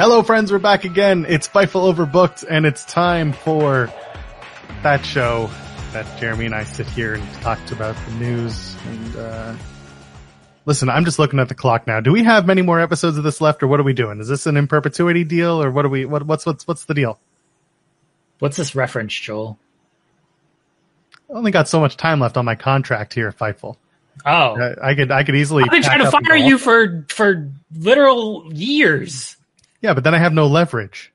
Hello, friends. We're back again. It's Fightful Overbooked, and it's time for that show that Jeremy and I sit here and talked about the news. And uh, listen, I'm just looking at the clock now. Do we have many more episodes of this left, or what are we doing? Is this an in perpetuity deal, or what are we? What, what's what's what's the deal? What's this reference, Joel? I only got so much time left on my contract here at Fightful. Oh, I, I could I could easily. I've been trying to fire you for for literal years. Yeah, but then I have no leverage.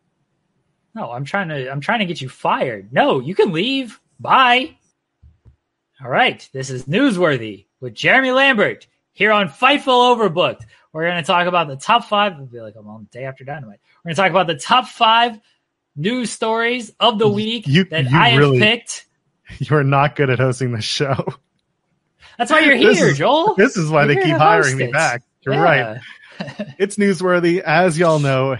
No, I'm trying to I'm trying to get you fired. No, you can leave. Bye. All right, this is newsworthy with Jeremy Lambert here on Fightful Overbooked. We're going to talk about the top five. It'll be like I'm on day after dynamite. We're going to talk about the top five news stories of the week You- that you I have really- picked. You're not good at hosting the show. That's why you're This here, is- Joel. This is why You're they keep hiring me back. You're Yeah. right. It's newsworthy. As y'all know,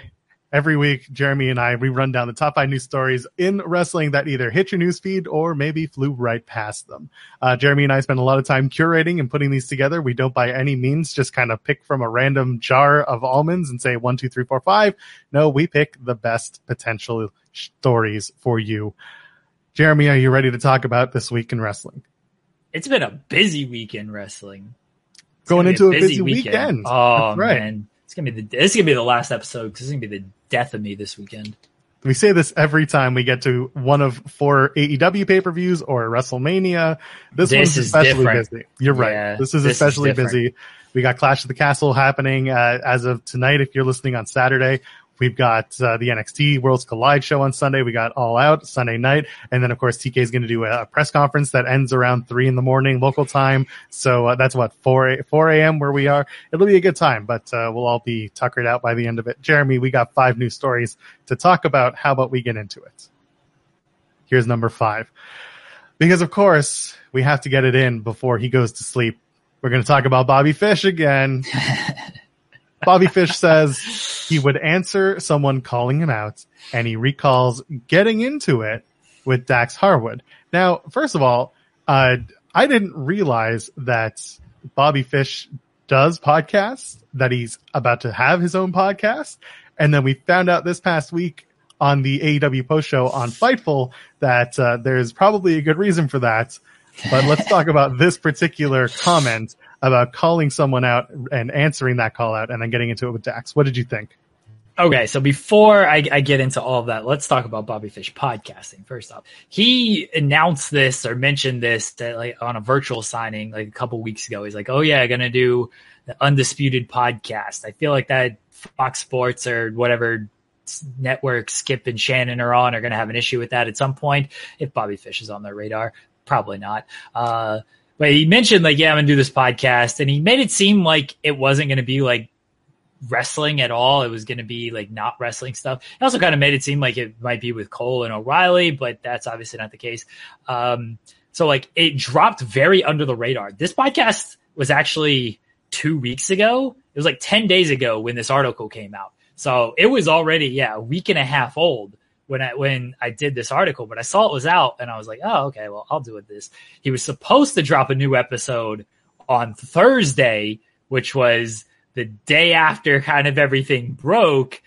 every week, Jeremy and I, we run down the top five news stories in wrestling that either hit your news feed or maybe flew right past them. Uh, Jeremy and I spend a lot of time curating and putting these together. We don't by any means just kind of pick from a random jar of almonds and say one, two, three, four, five. No, we pick the best potential stories for you. Jeremy, are you ready to talk about this week in wrestling? It's been a busy week in wrestling. It's Going be into a busy weekend. Oh That's right. man, it's gonna be the this is gonna be the last episode because it's gonna be the death of me this weekend. we say this every time we get to one of four AEW pay per views or WrestleMania. This, This one's is especially different. busy. You're right. Yeah, this is this especially different. busy. We got Clash of the Castle happening uh, as of tonight. If you're listening on Saturday, we've got uh, the NXT Worlds Collide show on Sunday. We got All Out Sunday night, and then of course TK is going to do a, press conference that ends around three in the morning local time. So uh, that's what four a- four a.m. where we are. It'll be a good time, but uh, we'll all be tuckered out by the end of it. Jeremy, we got five new stories to talk about. How about we get into it? Here's number five. Because of course, we have to get it in before he goes to sleep. We're going to talk about Bobby Fish again. Bobby Fish says he would answer someone calling him out and he recalls getting into it with Dax Harwood. Now, first of all, uh, I didn't realize that Bobby Fish does podcasts, that he's about to have his own podcast. And then we found out this past week on the AEW post show on Fightful that uh, there's probably a good reason for that. But let's talk about this particular comment about calling someone out and answering that call out and then getting into it with Dax. What did you think? Okay, so before I, I get into all of that, let's talk about Bobby Fish podcasting. First off, he announced this or mentioned this that, like on a virtual signing like a couple weeks ago. He's like, "Oh yeah, I'm gonna do the Undisputed podcast." I feel like that Fox Sports or whatever network Skip and Shannon are on are gonna have an issue with that at some point if Bobby Fish is on their radar. Probably not. Uh, but he mentioned like, "Yeah, I'm gonna do this podcast," and he made it seem like it wasn't gonna be like wrestling at all. It was to be like not wrestling stuff. It also kind of made it seem like it might be with Cole and O'Reilly, but that's obviously not the case. Um, so like it dropped very under the radar. This podcast was actually two weeks ago. It was like 10 days ago when this article came out. So it was already, yeah, a week and a half old when I, when I did this article, but I saw it was out and I was like, oh, okay, well, I'll do it this. He was supposed to drop a new episode on Thursday, which was the day after kind of everything broke.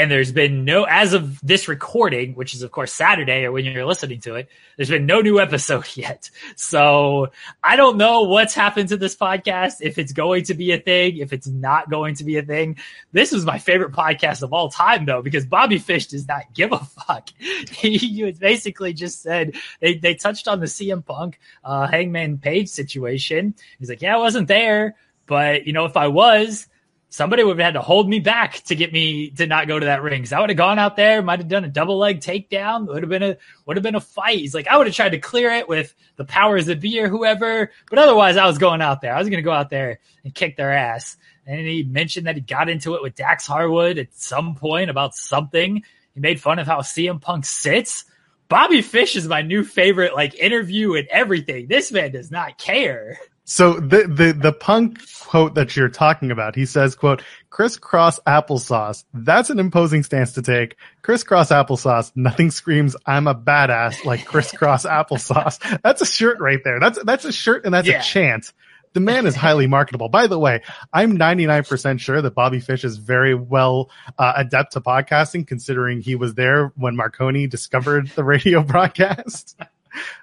And there's been no, as of this recording, which is of course Saturday or when you're listening to it, there's been no new episode yet. So I don't know what's happened to this podcast, if it's going to be a thing, if it's not going to be a thing. This is my favorite podcast of all time though, because Bobby Fish does not give a fuck. He, basically just said they, they touched on the CM Punk, uh, Hangman Page situation. He's like, yeah, I wasn't there, but you know, if I was, somebody would have had to hold me back to get me to not go to that ring. Cause I would have gone out there, might have done a double leg takedown, would have been a would have been a fight. He's like, I would have tried to clear it with the powers that be or whoever, but otherwise I was going out there. I was gonna go out there and kick their ass. And he mentioned that he got into it with Dax Harwood at some point about something. He made fun of how CM Punk sits. Bobby Fish is my new favorite, like interview and everything. This man does not care. So the, the, the punk quote that you're talking about, he says, quote, crisscross applesauce. That's an imposing stance to take. Crisscross applesauce. Nothing screams, I'm a badass like crisscross applesauce. That's a shirt right there. That's, that's a shirt and that's Yeah. a chant. The man is highly marketable. By the way, I'm 99% sure that Bobby Fish is very well uh, adept to podcasting, considering he was there when Marconi discovered the radio broadcast.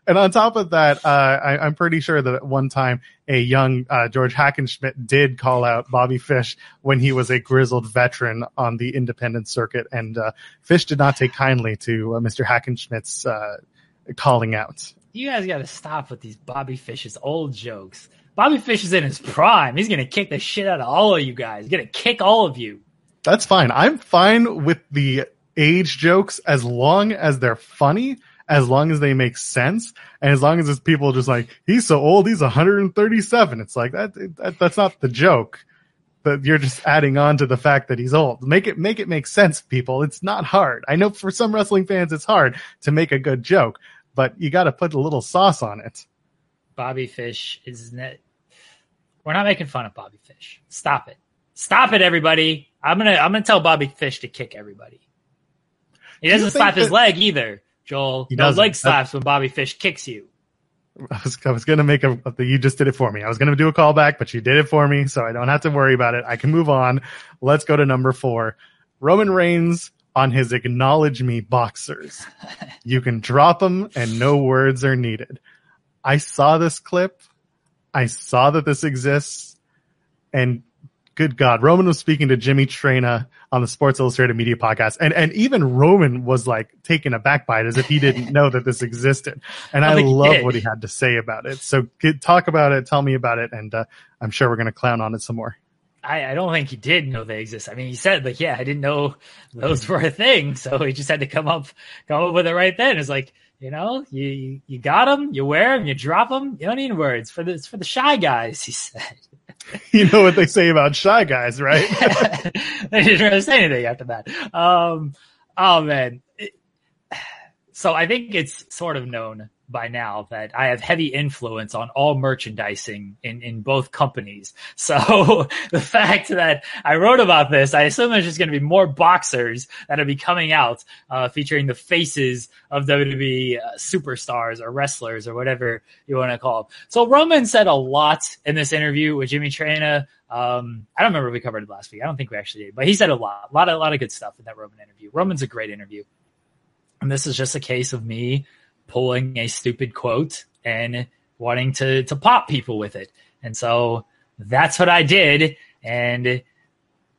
and on top of that, uh, I, am pretty sure that at one time a young uh, George Hackenschmidt did call out Bobby Fish when he was a grizzled veteran on the independent circuit, and uh, Fish did not take kindly to uh, Mr. Hackenschmidt's uh, calling out. You guys got to stop with these Bobby Fish's old jokes. Bobby Fish is in his prime. He's gonna kick the shit out of all of you guys. He's gonna kick all of you. That's fine. I'm fine with the age jokes as long as they're funny as long as they make sense and as long as it's people just like he's so old he's 137 it's like that, that that's not the joke. But you're just adding on to the fact that he's old. Make it make it make sense people. It's not hard. I know for some wrestling fans it's hard to make a good joke but you got to put a little sauce on it. Bobby fish is net we're not making fun of bobby fish. Stop it. Stop it everybody. I'm gonna i'm gonna tell bobby fish to kick everybody. He doesn't slap that- his leg either Joel, he no leg slaps when Bobby Fish kicks you. I was, I was going to make a, you just did it for me. I was going to do a callback, but you did it for me. So I don't have to worry about it. I can move on. Let's go to number four. Roman Reigns on his acknowledge me boxers. you can drop them and no words are needed. I saw this clip. I saw that this exists and good God, Roman was speaking to Jimmy Traina on the Sports Illustrated Media podcast, and and even Roman was like taken aback by it as if he didn't know that this existed. And I, I love what he had to say about it. So get, talk about it, tell me about it, and uh, I'm sure we're going to clown on it some more. I, I, don't think he did know they exist. I mean, he said like, yeah, I didn't know those were a thing, so he just had to come up come up with it right then. It's like you know, you you got them, you wear them, you drop them. You don't need words for this for the shy guys. He said. you know what they say about shy guys, right? they didn't really say anything after that. Um, oh man. so I think it's sort of known by now that I have heavy influence on all merchandising in, in both companies. So the fact that I wrote about this, I assume there's just going to be more boxers that'll be coming out, uh, featuring the faces of WWE uh, superstars or wrestlers or whatever you want to call them. So Roman said a lot in this interview with Jimmy Traina. Um, I don't remember if we covered it last week. I don't think we actually did, but he said a lot, a lot of, a lot of good stuff in that Roman interview. Roman's a great interview. And this is just a case of me pulling a stupid quote and wanting to to pop people with it. And so that's what I did. And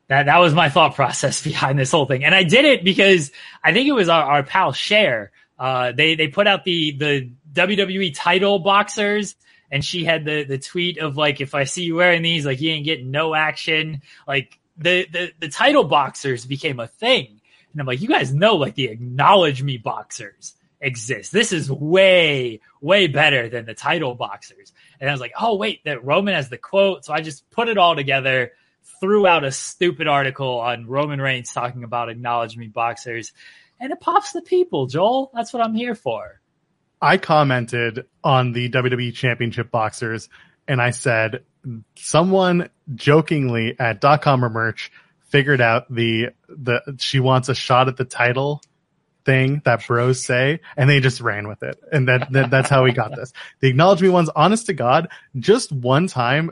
that that was my thought process behind this whole thing. And I did it because I think it was our, our pal Cher. Uh, they they put out the the WWE title boxers and she had the the tweet of like if I see you wearing these, like you ain't getting no action. Like the the the title boxers became a thing. And I'm like, you guys know like the acknowledge me boxers exists. This is way, way better than the title boxers. And I was like, oh, wait, that Roman has the quote. So I just put it all together, threw out a stupid article on Roman Reigns talking about acknowledge me boxers. And it pops the people, Joel. That's what I'm here for. I commented on the WWE Championship boxers and I said, someone jokingly at dot com or merch figured out the the she wants a shot at the title thing that bros say, and they just ran with it. And that, that that's how we got this. The acknowledge me ones, honest to God, just one time,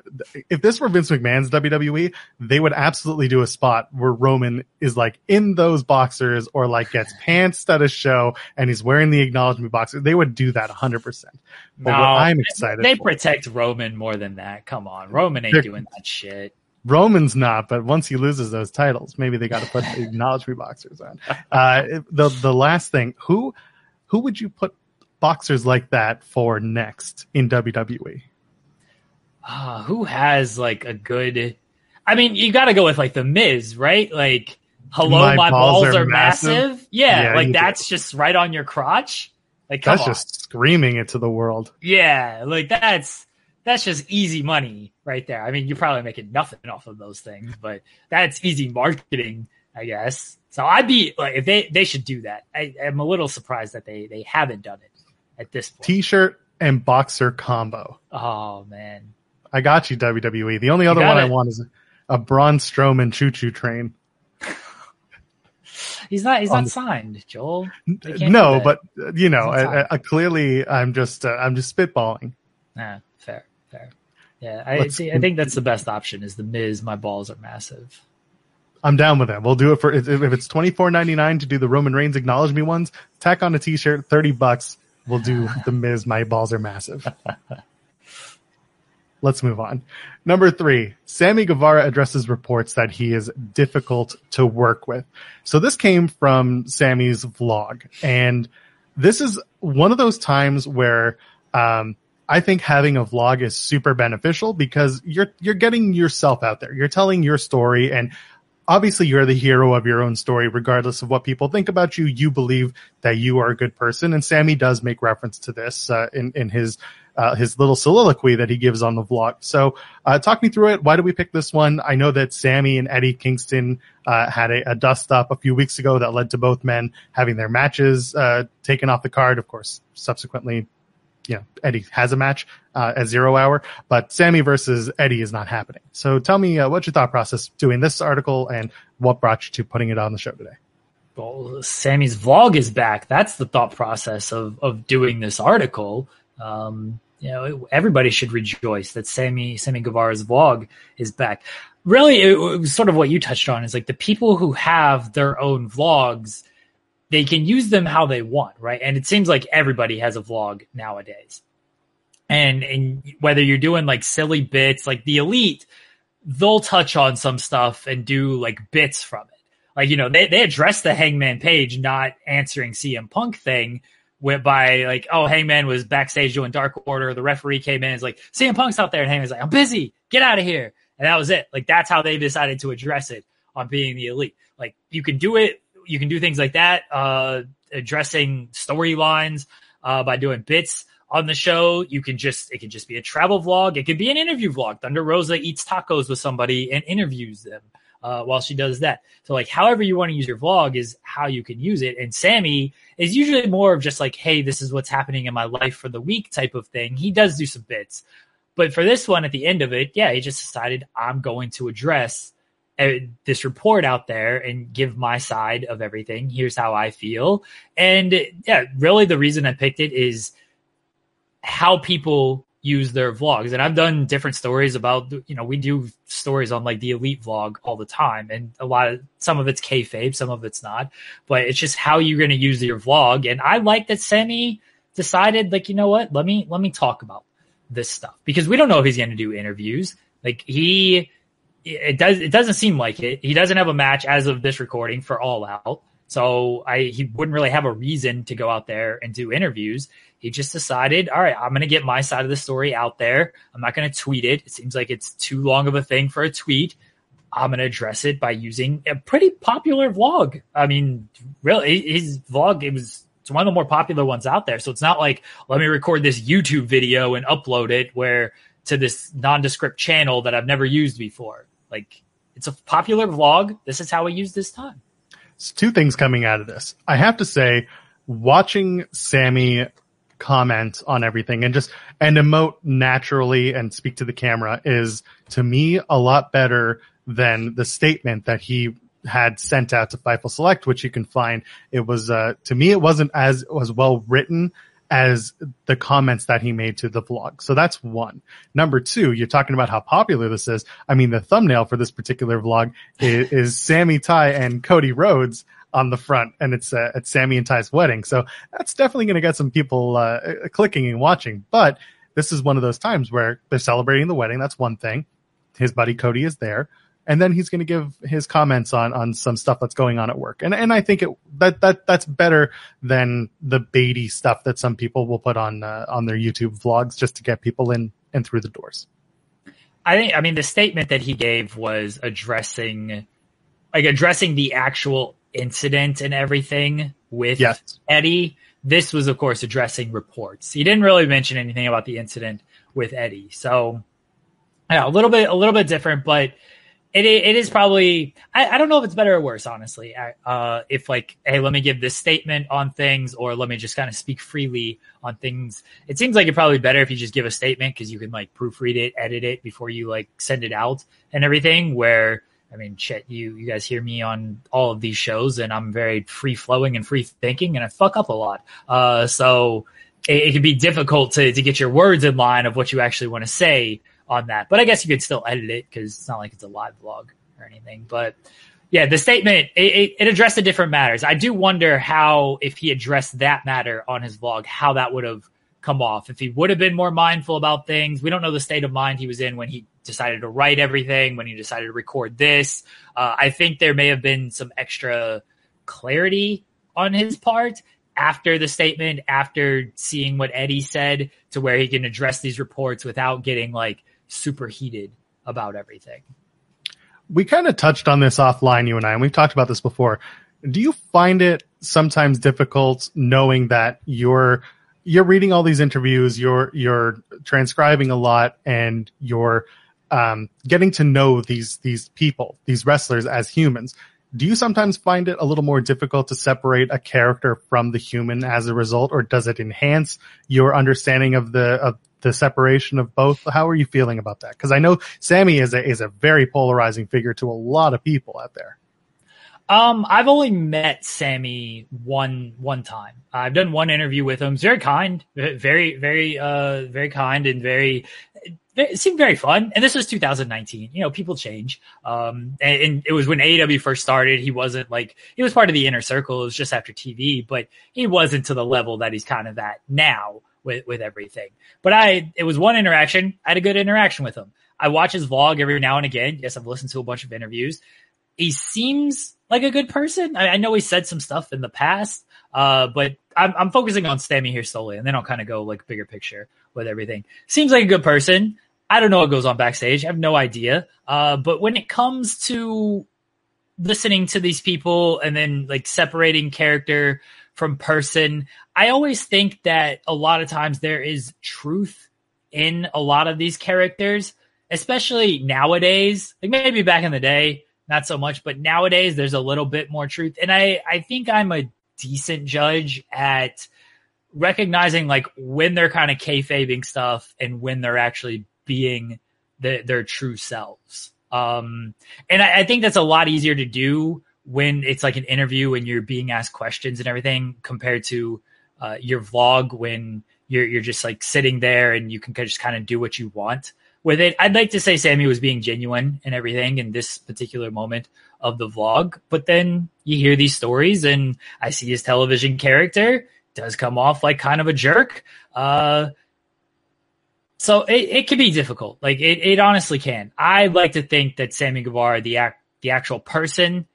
if this were Vince McMahon's WWE, they would absolutely do a spot where Roman is like in those boxers or like gets pants at a show and he's wearing the acknowledge me boxer. They would do that 100%. But no, I'm excited. They, they protect Roman more than that. Come on. Roman ain't They're, doing that shit. Roman's not, but once he loses those titles, maybe they got to put the acknowledge me boxers on. Uh, the the last thing, who who would you put boxers like that for next in WWE? Uh, who has like a good? I mean, you got to go with like the Miz, right? Like, hello, my, my balls, balls, are, are massive. massive. Yeah, yeah like that's do. just right on your crotch. Like, that's on. just screaming it to the world. Yeah, like that's that's just easy money right there. I mean, you're probably making nothing off of those things, but that's easy marketing, I guess. So I'd be like, if they they should do that. I, am a little surprised that they they haven't done it at this point. T-shirt and boxer combo. Oh man, I got you WWE. The only other one it. I want is a Braun Strowman choo choo train. he's not. He's not signed, Joel. No, but you know, I, I, clearly, I'm just. Uh, I'm just spitballing. Yeah, fair. Yeah, I see. I think that's the best option. Is the Miz? My balls are massive. I'm down with that. We'll do it for if it's twenty four ninety nine to do the Roman Reigns acknowledge me ones. Tack on a t shirt, thirty bucks. We'll do the Miz. My balls are massive. Let's move on. Number three, Sammy Guevara addresses reports that he is difficult to work with. So this came from Sammy's vlog, and this is one of those times where um, I think having a vlog is super beneficial because you're you're getting yourself out there. You're telling your story and obviously you're the hero of your own story regardless of what people think about you. You believe that you are a good person and Sammy does make reference to this uh, in in his uh, his little soliloquy that he gives on the vlog. So, uh, talk me through it. Why did we pick this one? I know that Sammy and Eddie Kingston uh, had a, a, dust up a few weeks ago that led to both men having their matches uh, taken off the card. Of course, subsequently, you know, Eddie has a match uh, at zero hour, but Sammy versus Eddie is not happening. So, tell me uh, what's your thought process doing this article and what brought you to putting it on the show today? Well, Sammy's vlog is back. That's the thought process of of doing this article. Um, you know, everybody should rejoice that Sammy Sammy Guevara's vlog is back. Really, it, it was sort of what you touched on is like the people who have their own vlogs, they can use them how they want, right? And it seems like everybody has a vlog nowadays. And and whether you're doing like silly bits, like the elite, they'll touch on some stuff and do like bits from it. Like, you know, they, they address the Hangman Page not answering CM Punk thing, went by like, oh, Hangman was backstage doing Dark Order. The referee came in, is like, CM Punk's out there, and Hangman's like, I'm busy, get out of here, and that was it. Like that's how they decided to address it on being the elite. Like you can do it, you can do things like that, uh, addressing storylines uh, by doing bits on the show. You can just it can just be a travel vlog. It could be an interview vlog. Thunder Rosa eats tacos with somebody and interviews them uh, while she does that. So like however you want to use your vlog is how you can use it. And Sammy is usually more of just like, hey, this is what's happening in my life for the week type of thing. He does do some bits. But for this one, at the end of it, yeah, he just decided I'm going to address Uh, this report out there and give my side of everything. Here's how I feel. And yeah, really the reason I picked it is how people use their vlogs. And I've done different stories about, you know, we do stories on like the elite vlog all the time. And a lot of, some of it's kayfabe, some of it's not, but it's just how you're going to use your vlog. And I like that Sammy decided like, you know what, let me, let me talk about this stuff because we don't know if he's going to do interviews. Like he, it does, it doesn't seem like it. He doesn't have a match as of this recording for all out. So I, he wouldn't really have a reason to go out there and do interviews. He just decided, all right, I'm going to get my side of the story out there. I'm not going to tweet it. It seems like it's too long of a thing for a tweet. I'm going to address it by using a pretty popular vlog. I mean, really, his vlog, it was it's one of the more popular ones out there. So it's not like, let me record this YouTube video and upload it where to this nondescript channel that I've never used before. Like it's a popular vlog. This is how we use this time. So two things coming out of this. I have to say, watching Sammy comment on everything and just and emote naturally and speak to the camera is to me a lot better than the statement that he had sent out to Fightful Select, which you can find. It was uh, to me it wasn't as was well written as the comments that he made to the vlog. So that's one. Number two, you're talking about how popular this is. I mean, the thumbnail for this particular vlog is, is Sammy Ty and Cody Rhodes on the front, and it's uh, at Sammy and Ty's wedding. So that's definitely going to get some people uh, clicking and watching. But this is one of those times where they're celebrating the wedding. That's one thing. His buddy Cody is there, and then he's going to give his comments on on some stuff that's going on at work. And and I think it that that that's better than the baity stuff that some people will put on uh, on their YouTube vlogs just to get people in and through the doors. I think I mean the statement that he gave was addressing like addressing the actual incident and everything with yes. Eddie. This was, of course, addressing reports. He didn't really mention anything about the incident with Eddie. So, yeah, a little bit, a little bit different, but it it is probably. I, I don't know if it's better or worse, honestly. Uh, if like, hey, let me give this statement on things, or let me just kind of speak freely on things. It seems like it's probably better if you just give a statement because you can like proofread it, edit it before you like send it out and everything. Where I mean, shit, you you guys hear me on all of these shows, and I'm very free flowing and free thinking, and I fuck up a lot. Uh, so it, it, can be difficult to to get your words in line of what you actually want to say on that. But I guess you could still edit it because it's not like it's a live vlog or anything. But yeah, the statement it, it, it, addressed the different matters. I do wonder how if he addressed that matter on his vlog, how that would have come off. If he would have been more mindful about things, we don't know the state of mind he was in when he decided to write everything, when he decided to record this. Uh, I think there may have been some extra clarity on his part after the statement, after seeing what Eddie said, to where he can address these reports without getting like super heated about everything. We kind of touched on this offline, you and I, and we've talked about this before. Do you find it sometimes difficult knowing that you're you're reading all these interviews, you're you're transcribing a lot, and you're um, getting to know these these people, these wrestlers as humans? do you sometimes find it a little more difficult to separate a character from the human as a result, or does it enhance your understanding of the of the separation of both? How are you feeling about that? Because I know Sammy is a is a very polarizing figure to a lot of people out there. Um, I've only met Sammy one one time. I've done one interview with him. He's very kind, very very uh very kind and very it seemed very fun. And this was 2019. You know, people change. Um, and, and, it was when AEW first started. He wasn't like he was part of the inner circle. It was just after TV, but he wasn't to the level that he's kind of at now with with everything. But I, it was one interaction. I had a good interaction with him. I watch his vlog every now and again. Yes, I've listened to a bunch of interviews. He seems like a good person. I, I know he said some stuff in the past, uh, but I'm, I'm focusing on Sammy here solely, and then I'll kind of go like bigger picture with everything. Seems like a good person. I don't know what goes on backstage. I have no idea. Uh, but when it comes to listening to these people and then like separating character from person, I always think that a lot of times there is truth in a lot of these characters, especially nowadays. Like maybe back in the day, not so much, but nowadays there's a little bit more truth. And I, I think I'm a decent judge at recognizing like when they're kind of kayfabing stuff and when they're actually being the, their true selves. Um, and I, I think that's a lot easier to do when it's like an interview and you're being asked questions and everything compared to uh, your vlog when you're you're just like sitting there and you can just kind of do what you want with it. I'd like to say Sammy was being genuine and everything in this particular moment of the vlog, but then you hear these stories and I see his television character does come off like kind of a jerk. Uh, so it, it can be difficult. Like it, it honestly can. I like to think that Sammy Guevara, the act, the actual person,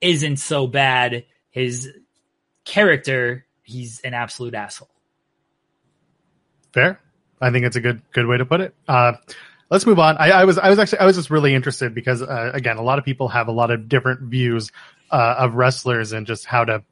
isn't so bad. His character, he's an absolute asshole. Fair. I think it's a good good way to put it. Uh, let's move on. I, I, was I was actually I was just really interested because uh, again, a lot of people have a lot of different views uh, of wrestlers and just how to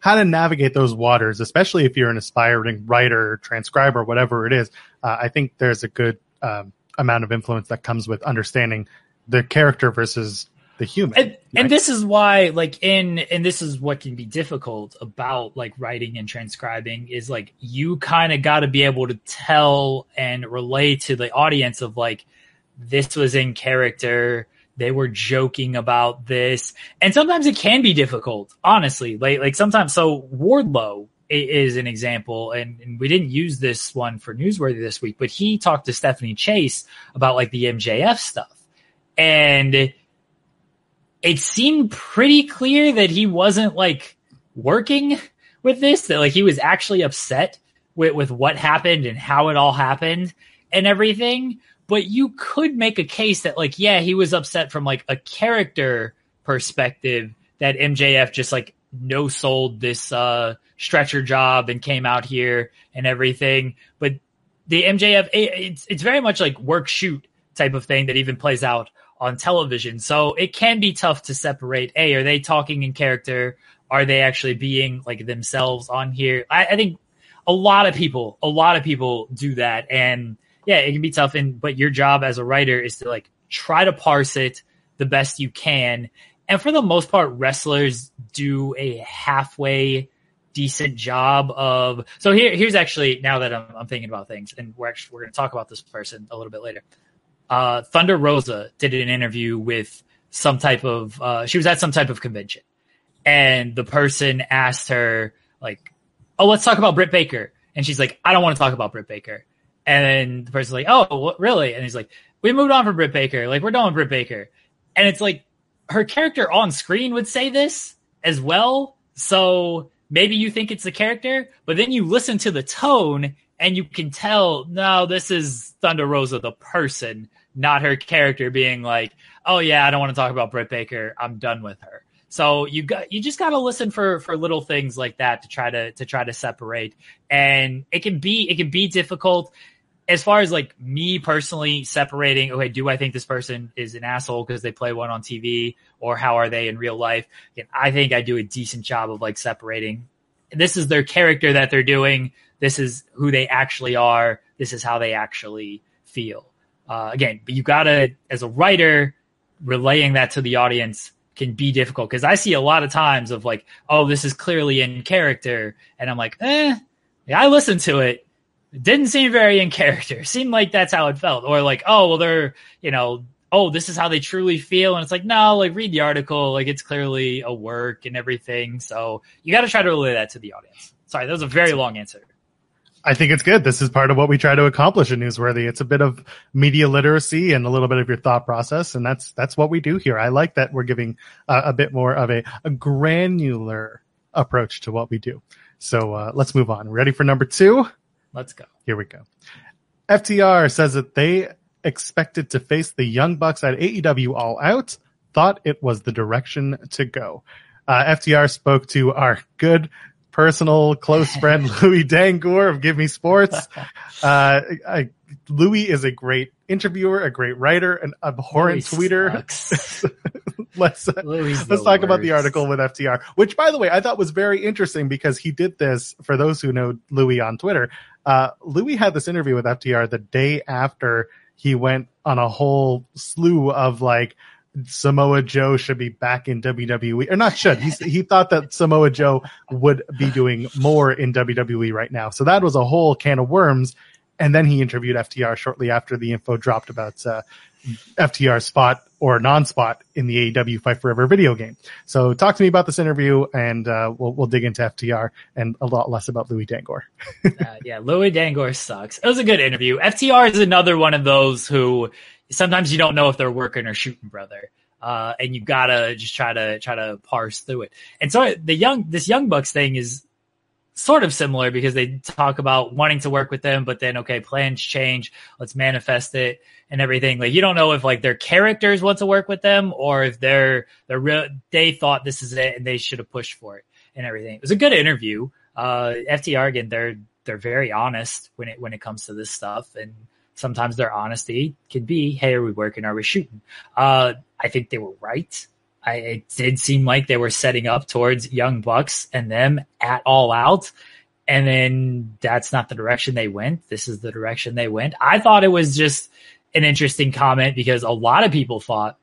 how to navigate those waters, especially if you're an aspiring writer, transcriber, whatever it is. Uh, I think there's a good um, amount of influence that comes with understanding the character versus the human. And, right? and, this is why, like, in and this is what can be difficult about like writing and transcribing is like you kind of got to be able to tell and relate to the audience of like this was in character they were joking about this. And sometimes it can be difficult honestly. Like like sometimes so wardlow is an example and, and, we didn't use this one for newsworthy this week but he talked to stephanie chase about like the mjf stuff. And it seemed pretty clear that he wasn't like working with this that like he was actually upset with, with what happened and how it all happened and everything but you could make a case that like yeah he was upset from like a character perspective that MJF just like no sold this uh stretcher job and came out here and everything. But the MJF it's it's very much like work shoot type of thing that even plays out on television. So it can be tough to separate a are they talking in character? Are they actually being like themselves on here? I, I think a lot of people a lot of people do that. And yeah, it can be tough. And but your job as a writer is to like try to parse it the best you can. And for the most part, wrestlers do a halfway decent job of. So here, here's actually now that I'm, I'm thinking about things, and we're actually we're going to talk about this person a little bit later. Uh, Thunder Rosa did an interview with some type of. Uh, she was at some type of convention, and the person asked her like, "Oh, let's talk about Britt Baker," and she's like, "I don't want to talk about Britt Baker." And the person's like, "Oh, what, really?" And he's like, we moved on from Britt Baker. Like we're done with Britt Baker. And it's like her character on screen would say this as well. So maybe you think it's the character, but then you listen to the tone and you can tell, no, this is Thunder Rosa, the person, not her character being like, oh yeah, I don't want to talk about Britt Baker. I'm done with her. So you got you just got to listen for for little things like that to try to to try to separate, and it can be it can be difficult. As far as like me personally separating, okay, do I think this person is an asshole because they play one on TV, or how are they in real life? And I think I do a decent job of like separating. This is their character that they're doing. This is who they actually are. This is how they actually feel. Uh, again, but you gotta, as a writer, relaying that to the audience can be difficult because I see a lot of times of like, oh, this is clearly in character, and I'm like, eh. I listen to it. Didn't seem very in character. Seemed like that's how it felt, or like, oh, well, they're you know, oh, this is how they truly feel, and it's like, no, like read the article, like it's clearly a work and everything. So you got to try to relay that to the audience. Sorry, that was a very long answer. I think it's good. This is part of what we try to accomplish in Newsworthy. It's a bit of media literacy and a little bit of your thought process, and that's that's what we do here. I like that we're giving uh, a bit more of a, a granular approach to what we do. So uh, let's move on. Ready for number two? Let's go. Here we go. FTR says that they expected to face the Young Bucks at AEW All Out. Thought it was the direction to go. Uh, FTR spoke to our good personal close friend Louis Dangoor of Give Me Sports. Uh, I, Louis is a great interviewer, a great writer, an abhorrent Louis tweeter. let's uh, let's talk about the article with FTR, which by the way I thought was very interesting because he did this for those who know Louis on Twitter. Uh, Louis had this interview with FTR the day after he went on a whole slew of like Samoa Joe should be back in WWE or not should. He thought that Samoa Joe would be doing more in WWE right now. So that was a whole can of worms. And then he interviewed FTR shortly after the info dropped about uh, FTR spot or non-spot in the AEW Fight Forever video game. So talk to me about this interview, and uh, we'll we'll dig into FTR and a lot less about Louis Dangoor. uh, yeah, Louis Dangoor sucks. It was a good interview. FTR is another one of those who sometimes you don't know if they're working or shooting, brother. Uh, and you gotta just try to try to parse through it. And so the young this young bucks thing is sort of similar because they talk about wanting to work with them, but then okay, plans change. Let's manifest it and everything. Like you don't know if like their characters want to work with them or if they're real. They thought this is it and they should have pushed for it and everything. It was a good interview. Uh, FTR again, they're they're very honest when it when it comes to this stuff and sometimes their honesty can be, "Hey, are we working? Are we shooting?" Uh, I think they were right. I, it did seem like they were setting up towards Young Bucks and them at All Out, and then that's not the direction they went. This is the direction they went. I thought it was just an interesting comment because a lot of people thought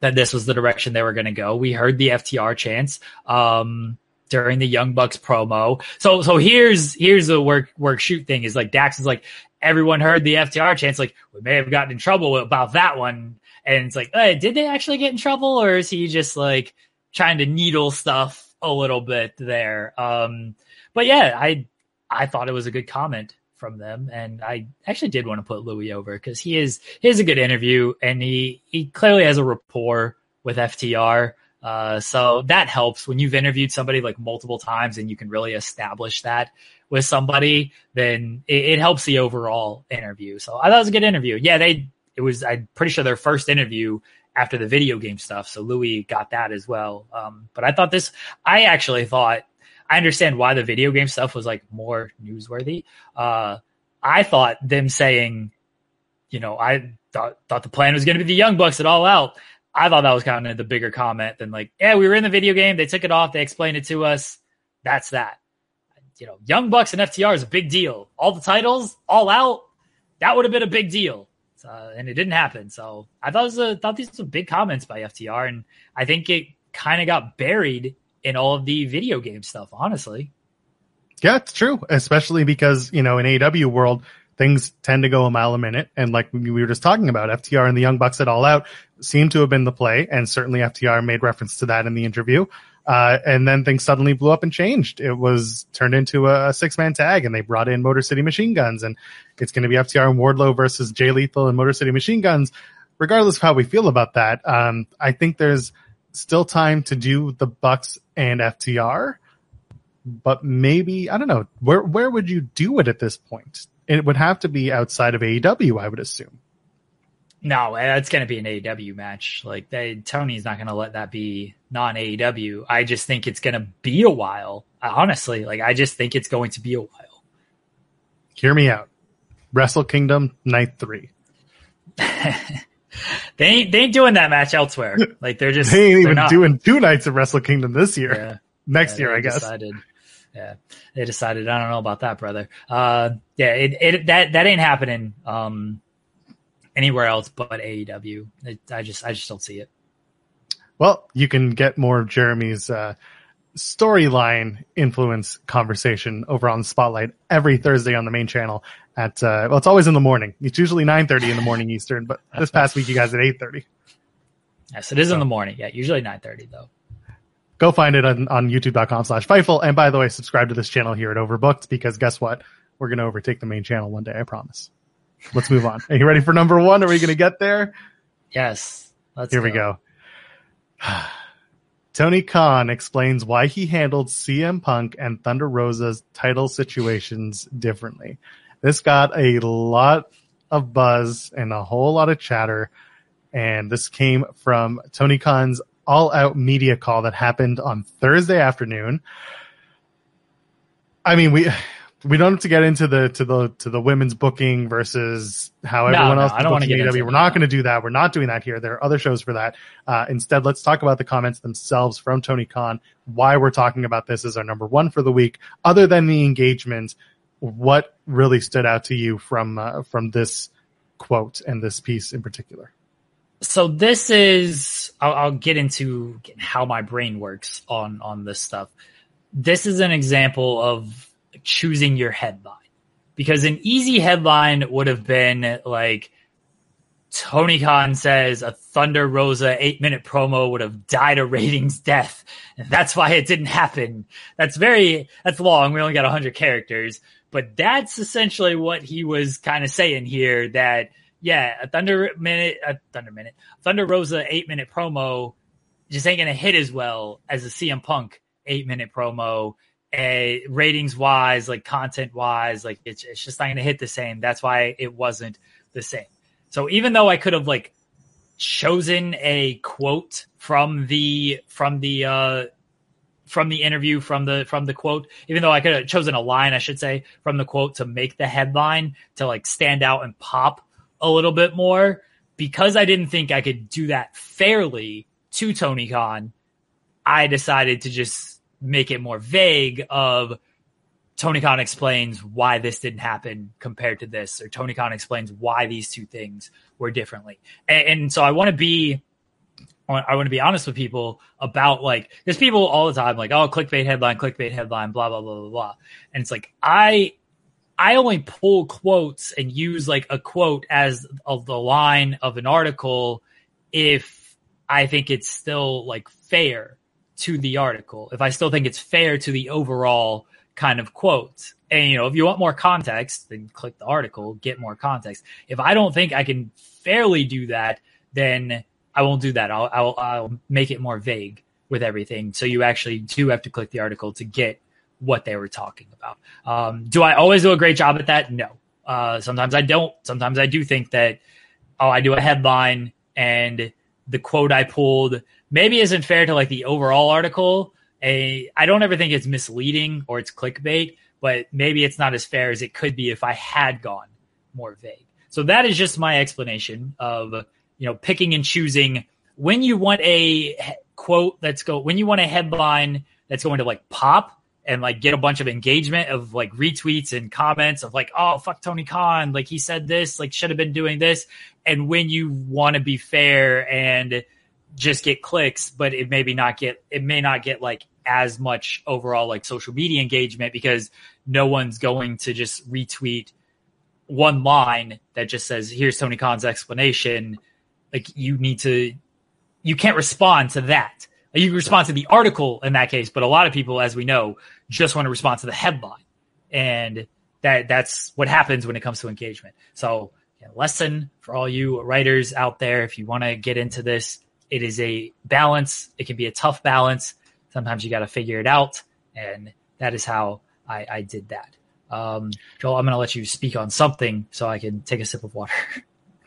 that this was the direction they were going to go. We heard the FTR chants. Um, during the Young Bucks promo. So so here's here's the work work shoot thing is like Dax is like everyone heard the FTR chants like we may have gotten in trouble about that one. And it's like hey, did they actually get in trouble or is he just like trying to needle stuff a little bit there? Um but yeah I I thought it was a good comment from them. And I actually did want to put Louis over because he is he is a good interview and he he clearly has a rapport with FTR uh, so that helps when you've interviewed somebody like multiple times and you can really establish that with somebody, then it, it, helps the overall interview. So I thought it was a good interview. Yeah, they, it was, I'm pretty sure their first interview after the video game stuff. So Louis got that as well. Um, but I thought this, I actually thought, I understand why the video game stuff was like more newsworthy. Uh, I thought them saying, you know, I thought, thought the plan was going to be the Young Bucks at all out. I thought that was kind of the bigger comment than like, yeah, we were in the video game. They took it off. They explained it to us. That's that. You know, Young Bucks and FTR is a big deal. All the titles, all out. That would have been a big deal. Uh, and it didn't happen. So I thought, was a, thought these were big comments by FTR. And I think it kind of got buried in all of the video game stuff, honestly. Yeah, it's true. Especially because, you know, in AW world, things tend to go a mile a minute. And like we were just talking about, FTR and the Young Bucks at All Out seem to have been the play, and certainly FTR made reference to that in the interview. Uh, and then things suddenly blew up and changed. It was turned into a, six man tag and they brought in Motor City Machine Guns and it's going to be FTR and Wardlow versus Jay Lethal and Motor City Machine Guns. Regardless of how we feel about that, um, I think there's still time to do the Bucks and FTR, but maybe, I don't know, where, where would you do it at this point? It would have to be outside of AEW, I would assume. No, it's going to be an AEW match. Like they, Tony's not going to let that be non AEW. I just think it's going to be a while. Honestly, like I just think it's going to be a while. Hear me out. Wrestle Kingdom night three. they ain't they ain't doing that match elsewhere. Like they're just they ain't even doing two nights of Wrestle Kingdom this year. Yeah. Next yeah, year, I guess. Decided, yeah, they decided. I don't know about that, brother. Uh, yeah, it, it that that ain't happening. Um, anywhere else but AEW. It, I just I just don't see it. Well, you can get more of Jeremy's uh, storyline influence conversation over on Spotlight every Thursday on the main channel at uh, well, it's always in the morning. It's usually nine thirty in the morning Eastern, but this past week you guys at eight thirty. Yes, it is so. in the morning. Yeah, usually nine thirty though. Go find it on, on youtube.com slash Fightful. And by the way, subscribe to this channel here at Overbooked because guess what? We're going to overtake the main channel one day. I promise. Let's move on. Are you ready for number one? Are we going to get there? Yes. Let's Here go. we go. Tony Khan explains why he handled CM Punk and Thunder Rosa's title situations differently. This got a lot of buzz and a whole lot of chatter. And this came from Tony Khan's all out media call that happened on Thursday afternoon. I mean, we we don't have to get into the to the to the women's booking versus how no, everyone no, else. I don't want to get AEW. We're not going to do that. We're not doing that here. There are other shows for that. Uh, instead, let's talk about the comments themselves from Tony Khan. Why we're talking about this is our number one for the week. Other than the engagement, what really stood out to you from uh, from this quote and this piece in particular? So this is I'll, I'll get into how my brain works on on this stuff. This is an example of choosing your headline because an easy headline would have been like Tony Khan says a Thunder Rosa eight minute promo would have died a ratings death. And that's why it didn't happen. That's very, that's long. We only got 100 characters, but that's essentially what he was kind of saying here that, yeah, a Thunder minute, a Thunder minute, Thunder Rosa eight minute promo just ain't to hit as well as a CM Punk eight minute promo a ratings wise, like content wise, like it's it's just not gonna hit the same. That's why it wasn't the same. So even though I could have like chosen a quote from the from the uh from the interview from the from the quote even though i could have chosen a line i should say from the quote to make the headline to like stand out and pop a little bit more because i didn't think i could do that fairly to tony khan i decided to just make it more vague of Tony Khan explains why this didn't happen compared to this, or Tony Khan explains why these two things were differently. And, and so I want to be, I want to be honest with people about like, there's people all the time like, oh, clickbait headline, clickbait headline, blah blah blah blah blah, and it's like I, I only pull quotes and use like a quote as of the line of an article if I think it's still like fair to the article, if I still think it's fair to the overall kind of quote. And you know, if you want more context, then click the article, get more context. If I don't think I can fairly do that, then I won't do that. I'll, I'll, I'll make it more vague with everything. So you actually do have to click the article to get what they were talking about. Um, do I always do a great job at that? No. Uh, sometimes I don't. Sometimes I do think that, oh, I do a headline and the quote I pulled maybe isn't fair to like the overall article. A I don't ever think it's misleading or it's clickbait, but maybe it's not as fair as it could be if I had gone more vague. So that is just my explanation of you know picking and choosing when you want a quote that's go when you want a headline that's going to like pop and like get a bunch of engagement of like retweets and comments of like oh fuck Tony Khan like he said this like should have been doing this and when you want to be fair and just get clicks, but it maybe not get it may not get like as much overall like social media engagement because no one's going to just retweet one line that just says here's Tony Khan's explanation. Like you need to you can't respond to that You respond to the article in that case, but a lot of people, as we know, just want to respond to the headline, and that that's what happens when it comes to engagement. So, yeah, lesson for all you writers out there: if you want to get into this, it is a balance. It can be a tough balance. Sometimes you got to figure it out, and that is how I, I did that. Um, Joel, I'm going to let you speak on something so I can take a sip of water.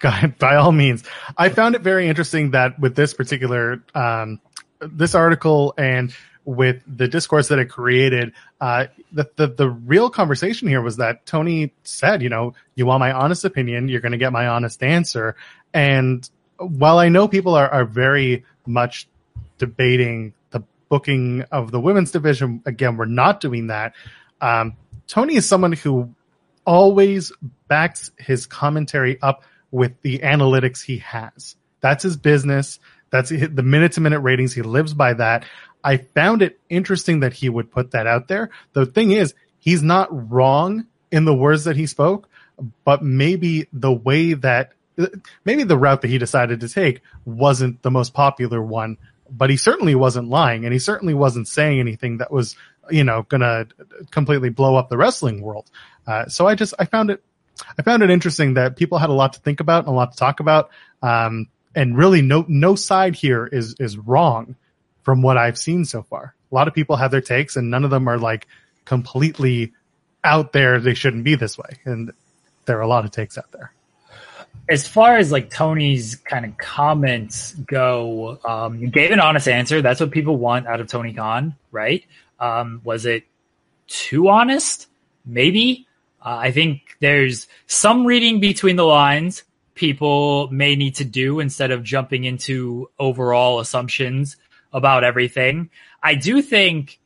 by all means. I found it very interesting that with this particular um, this article and with the discourse that it created, uh, the, the the real conversation here was that Tony said, you know, you want my honest opinion, you're going to get my honest answer. And while I know people are, are very much debating the booking of the women's division, again, we're not doing that. Um, Tony is someone who always backs his commentary up with the analytics he has. That's his business. That's the minute to minute ratings. He lives by that. I found it interesting that he would put that out there. The thing is, he's not wrong in the words that he spoke, but maybe the way that, maybe the route that he decided to take wasn't the most popular one, but he certainly wasn't lying and he certainly wasn't saying anything that was, you know, gonna completely blow up the wrestling world. Uh, so I just, I found it I found it interesting that people had a lot to think about and a lot to talk about. Um, and really no, no side here is, is wrong from what I've seen so far. A lot of people have their takes and none of them are like completely out there. They shouldn't be this way. And there are a lot of takes out there. As far as like Tony's kind of comments go, um, you gave an honest answer. That's what people want out of Tony Khan, right? Um, was it too honest? Maybe. Uh, I think there's some reading between the lines people may need to do instead of jumping into overall assumptions about everything. I do think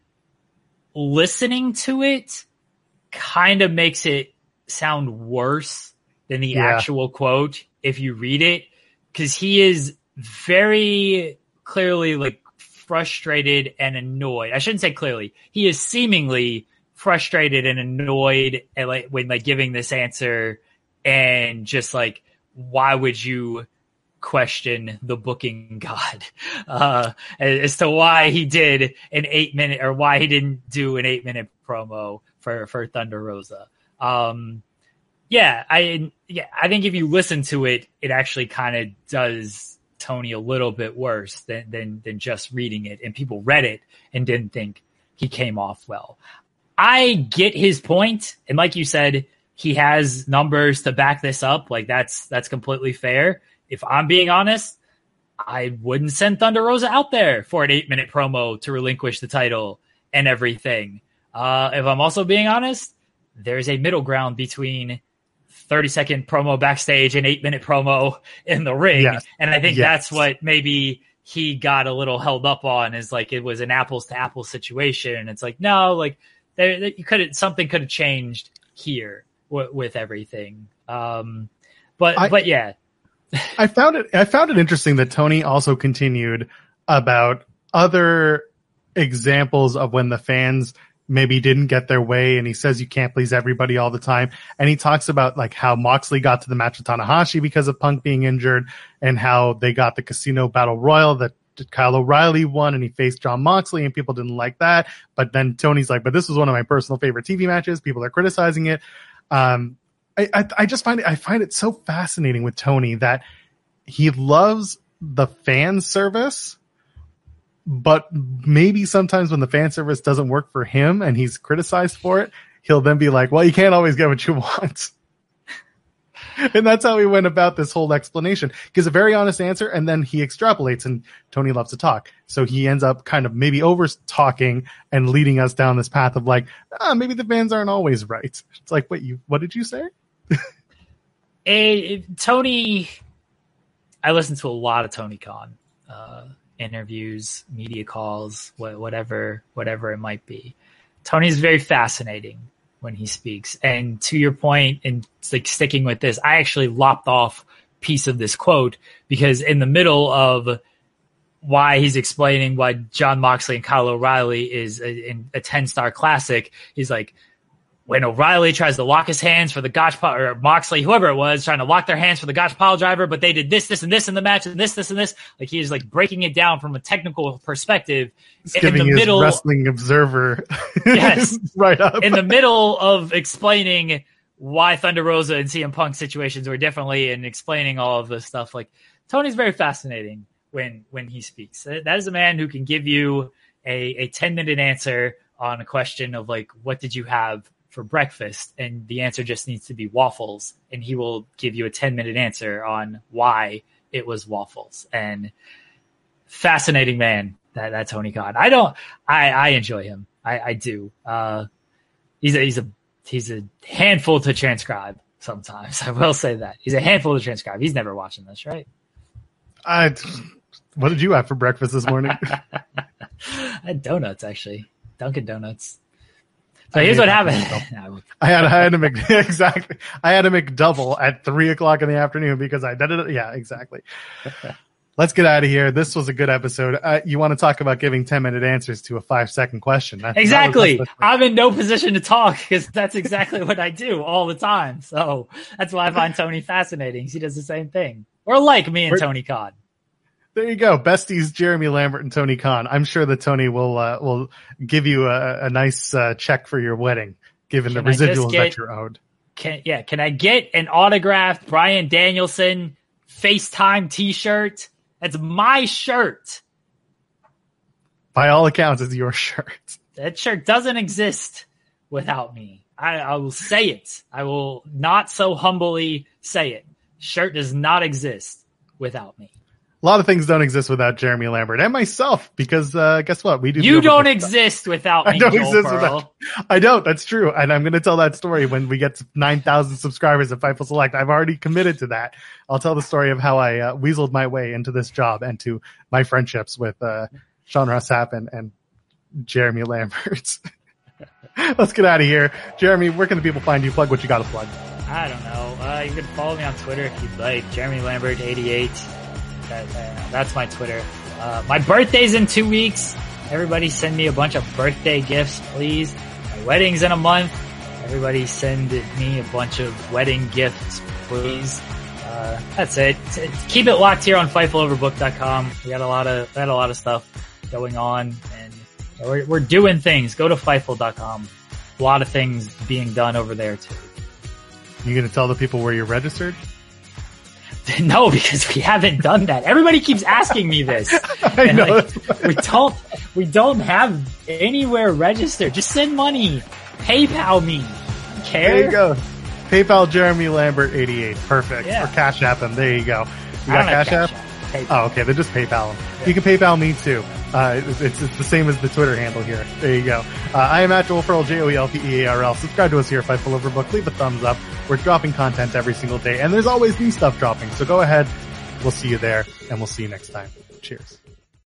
listening to it kind of makes it sound worse than the yeah. actual quote if you read it because he is very clearly like frustrated and annoyed. I shouldn't say clearly. He is seemingly frustrated and annoyed at like when like giving this answer and just like why would you question the booking god uh, as to why he did an eight minute or why he didn't do an eight minute promo for for Thunder Rosa. Um, yeah, I yeah, I think if you listen to it, it actually kind of does Tony a little bit worse than than than just reading it. And people read it and didn't think he came off well. I get his point, and like you said, he has numbers to back this up. Like that's that's completely fair. If I'm being honest, I wouldn't send Thunder Rosa out there for an eight minute promo to relinquish the title and everything. Uh, if I'm also being honest, there's a middle ground between 30 second promo backstage and eight minute promo in the ring. Yes. And I think yes. that's what maybe he got a little held up on is like it was an apples to apples situation. And it's like, no, like there, you could something could have changed here w- with everything. Um, but I, but yeah, I found it. I found it interesting that Tony also continued about other examples of when the fans maybe didn't get their way and he says you can't please everybody all the time. And he talks about like how Moxley got to the match with Tanahashi because of Punk being injured and how they got the casino battle royal that Kyle O'Reilly won and he faced Jon Moxley and people didn't like that. But then Tony's like, but this was one of my personal favorite TV matches. People are criticizing it. Um, I, I, I just find it, I find it so fascinating with Tony that he loves the fan service, but maybe sometimes when the fan service doesn't work for him and he's criticized for it, he'll then be like, well, you can't always get what you want. and that's how he went about this whole explanation. Gives a very honest answer, and then he extrapolates. And Tony loves to talk, so he ends up kind of maybe over talking and leading us down this path of like, ah, maybe the fans aren't always right. It's like, wait, you, what did you say? a, Tony, I listen to a lot of Tony Khan uh, interviews, media calls, whatever, whatever it might be. Tony's very fascinating when he speaks. And to your point, and like sticking with this, I actually lopped off piece of this quote because in the middle of why he's explaining why Jon Moxley and Kyle O'Reilly is a, a 10 star classic, he's like, when O'Reilly tries to lock his hands for the Gotch or Moxley, whoever it was, trying to lock their hands for the Gotch pile driver, but they did this, this, and this in the match, and this, this, and this. Like he is like breaking it down from a technical perspective. He's in the middle, wrestling observer. Yes, right up in the middle of explaining why Thunder Rosa and CM Punk situations were differently, and explaining all of this stuff. Like Tony's very fascinating when when he speaks. That is a man who can give you a a ten minute answer on a question of like what did you have for breakfast and the answer just needs to be waffles and he will give you a 10 minute answer on why it was waffles and fascinating man that, that Tony Khan. I don't, I, I enjoy him. I, I do. Uh, he's a, he's a, he's a handful to transcribe sometimes. I will say that he's a handful to transcribe. He's never watching this, right? I, what did you have for breakfast this morning? I had donuts actually. Dunkin' Donuts. So here's what happened. I had I had to make exactly. I had to make double at three o'clock in the afternoon because I did it. Yeah, exactly. Let's get out of here. This was a good episode. Uh, you want to talk about giving ten minute answers to a five second question? That, exactly. That I'm in no position to talk because that's exactly what I do all the time. So that's why I find Tony fascinating. He does the same thing, or like me and Tony Khan. There you go, besties Jeremy Lambert and Tony Khan. I'm sure that Tony will uh, will give you a, a nice uh, check for your wedding, given can the residuals get, that you're owed. Can yeah? Can I get an autographed Bryan Danielson FaceTime T-shirt? That's my shirt. By all accounts, it's your shirt. That shirt doesn't exist without me. I, I will say it. I will not so humbly say it. Shirt does not exist without me a lot of things don't exist without Jeremy Lambert and myself because uh, guess what? We do. You don't exist stuff. without me. I don't Joel exist Pearl. without. I don't. That's true, and I'm going to tell that story when we get to nine thousand subscribers at Fightful Select. I've already committed to that. I'll tell the story of how I uh, weaseled my way into this job and to my friendships with uh, Sean Ross Sapp and, and Jeremy Lambert. Let's get out of here, Jeremy. Where can the people find you? Plug what you got to plug. I don't know. Uh, you can follow me on Twitter if you'd like. Jeremy Lambert eighty eight. That, uh, that's my Twitter. Uh, my birthday's in two weeks. Everybody send me a bunch of birthday gifts, please. My wedding's in a month. Everybody send me a bunch of wedding gifts, please. Uh, that's it. Keep it locked here on FightfulOverbook.com. We got a lot of, got a lot of stuff going on and we're, we're doing things. Go to Fightful.com. A lot of things being done over there too. You gonna tell the people where you're registered? No, because we haven't done that. Everybody keeps asking me this. I know. Like, we don't, we don't have anywhere registered. Just send money. PayPal me. Care? There you go. PayPal Jeremy Lambert 88. Perfect. Yeah. Or Cash App him. There you go. You got Cash, Cash, App? Oh, okay. Then just PayPal. Yeah. You can PayPal me too. Uh, it's, it's, the same as the Twitter handle here. There you go. Uh, I am at Joel Pearl, J-O-E-L-P-E-A-R-L. Subscribe to us here at Fightful Overbook. Leave a thumbs up. We're dropping content every single day and there's always new stuff dropping. So go ahead. We'll see you there and we'll see you next time. Cheers.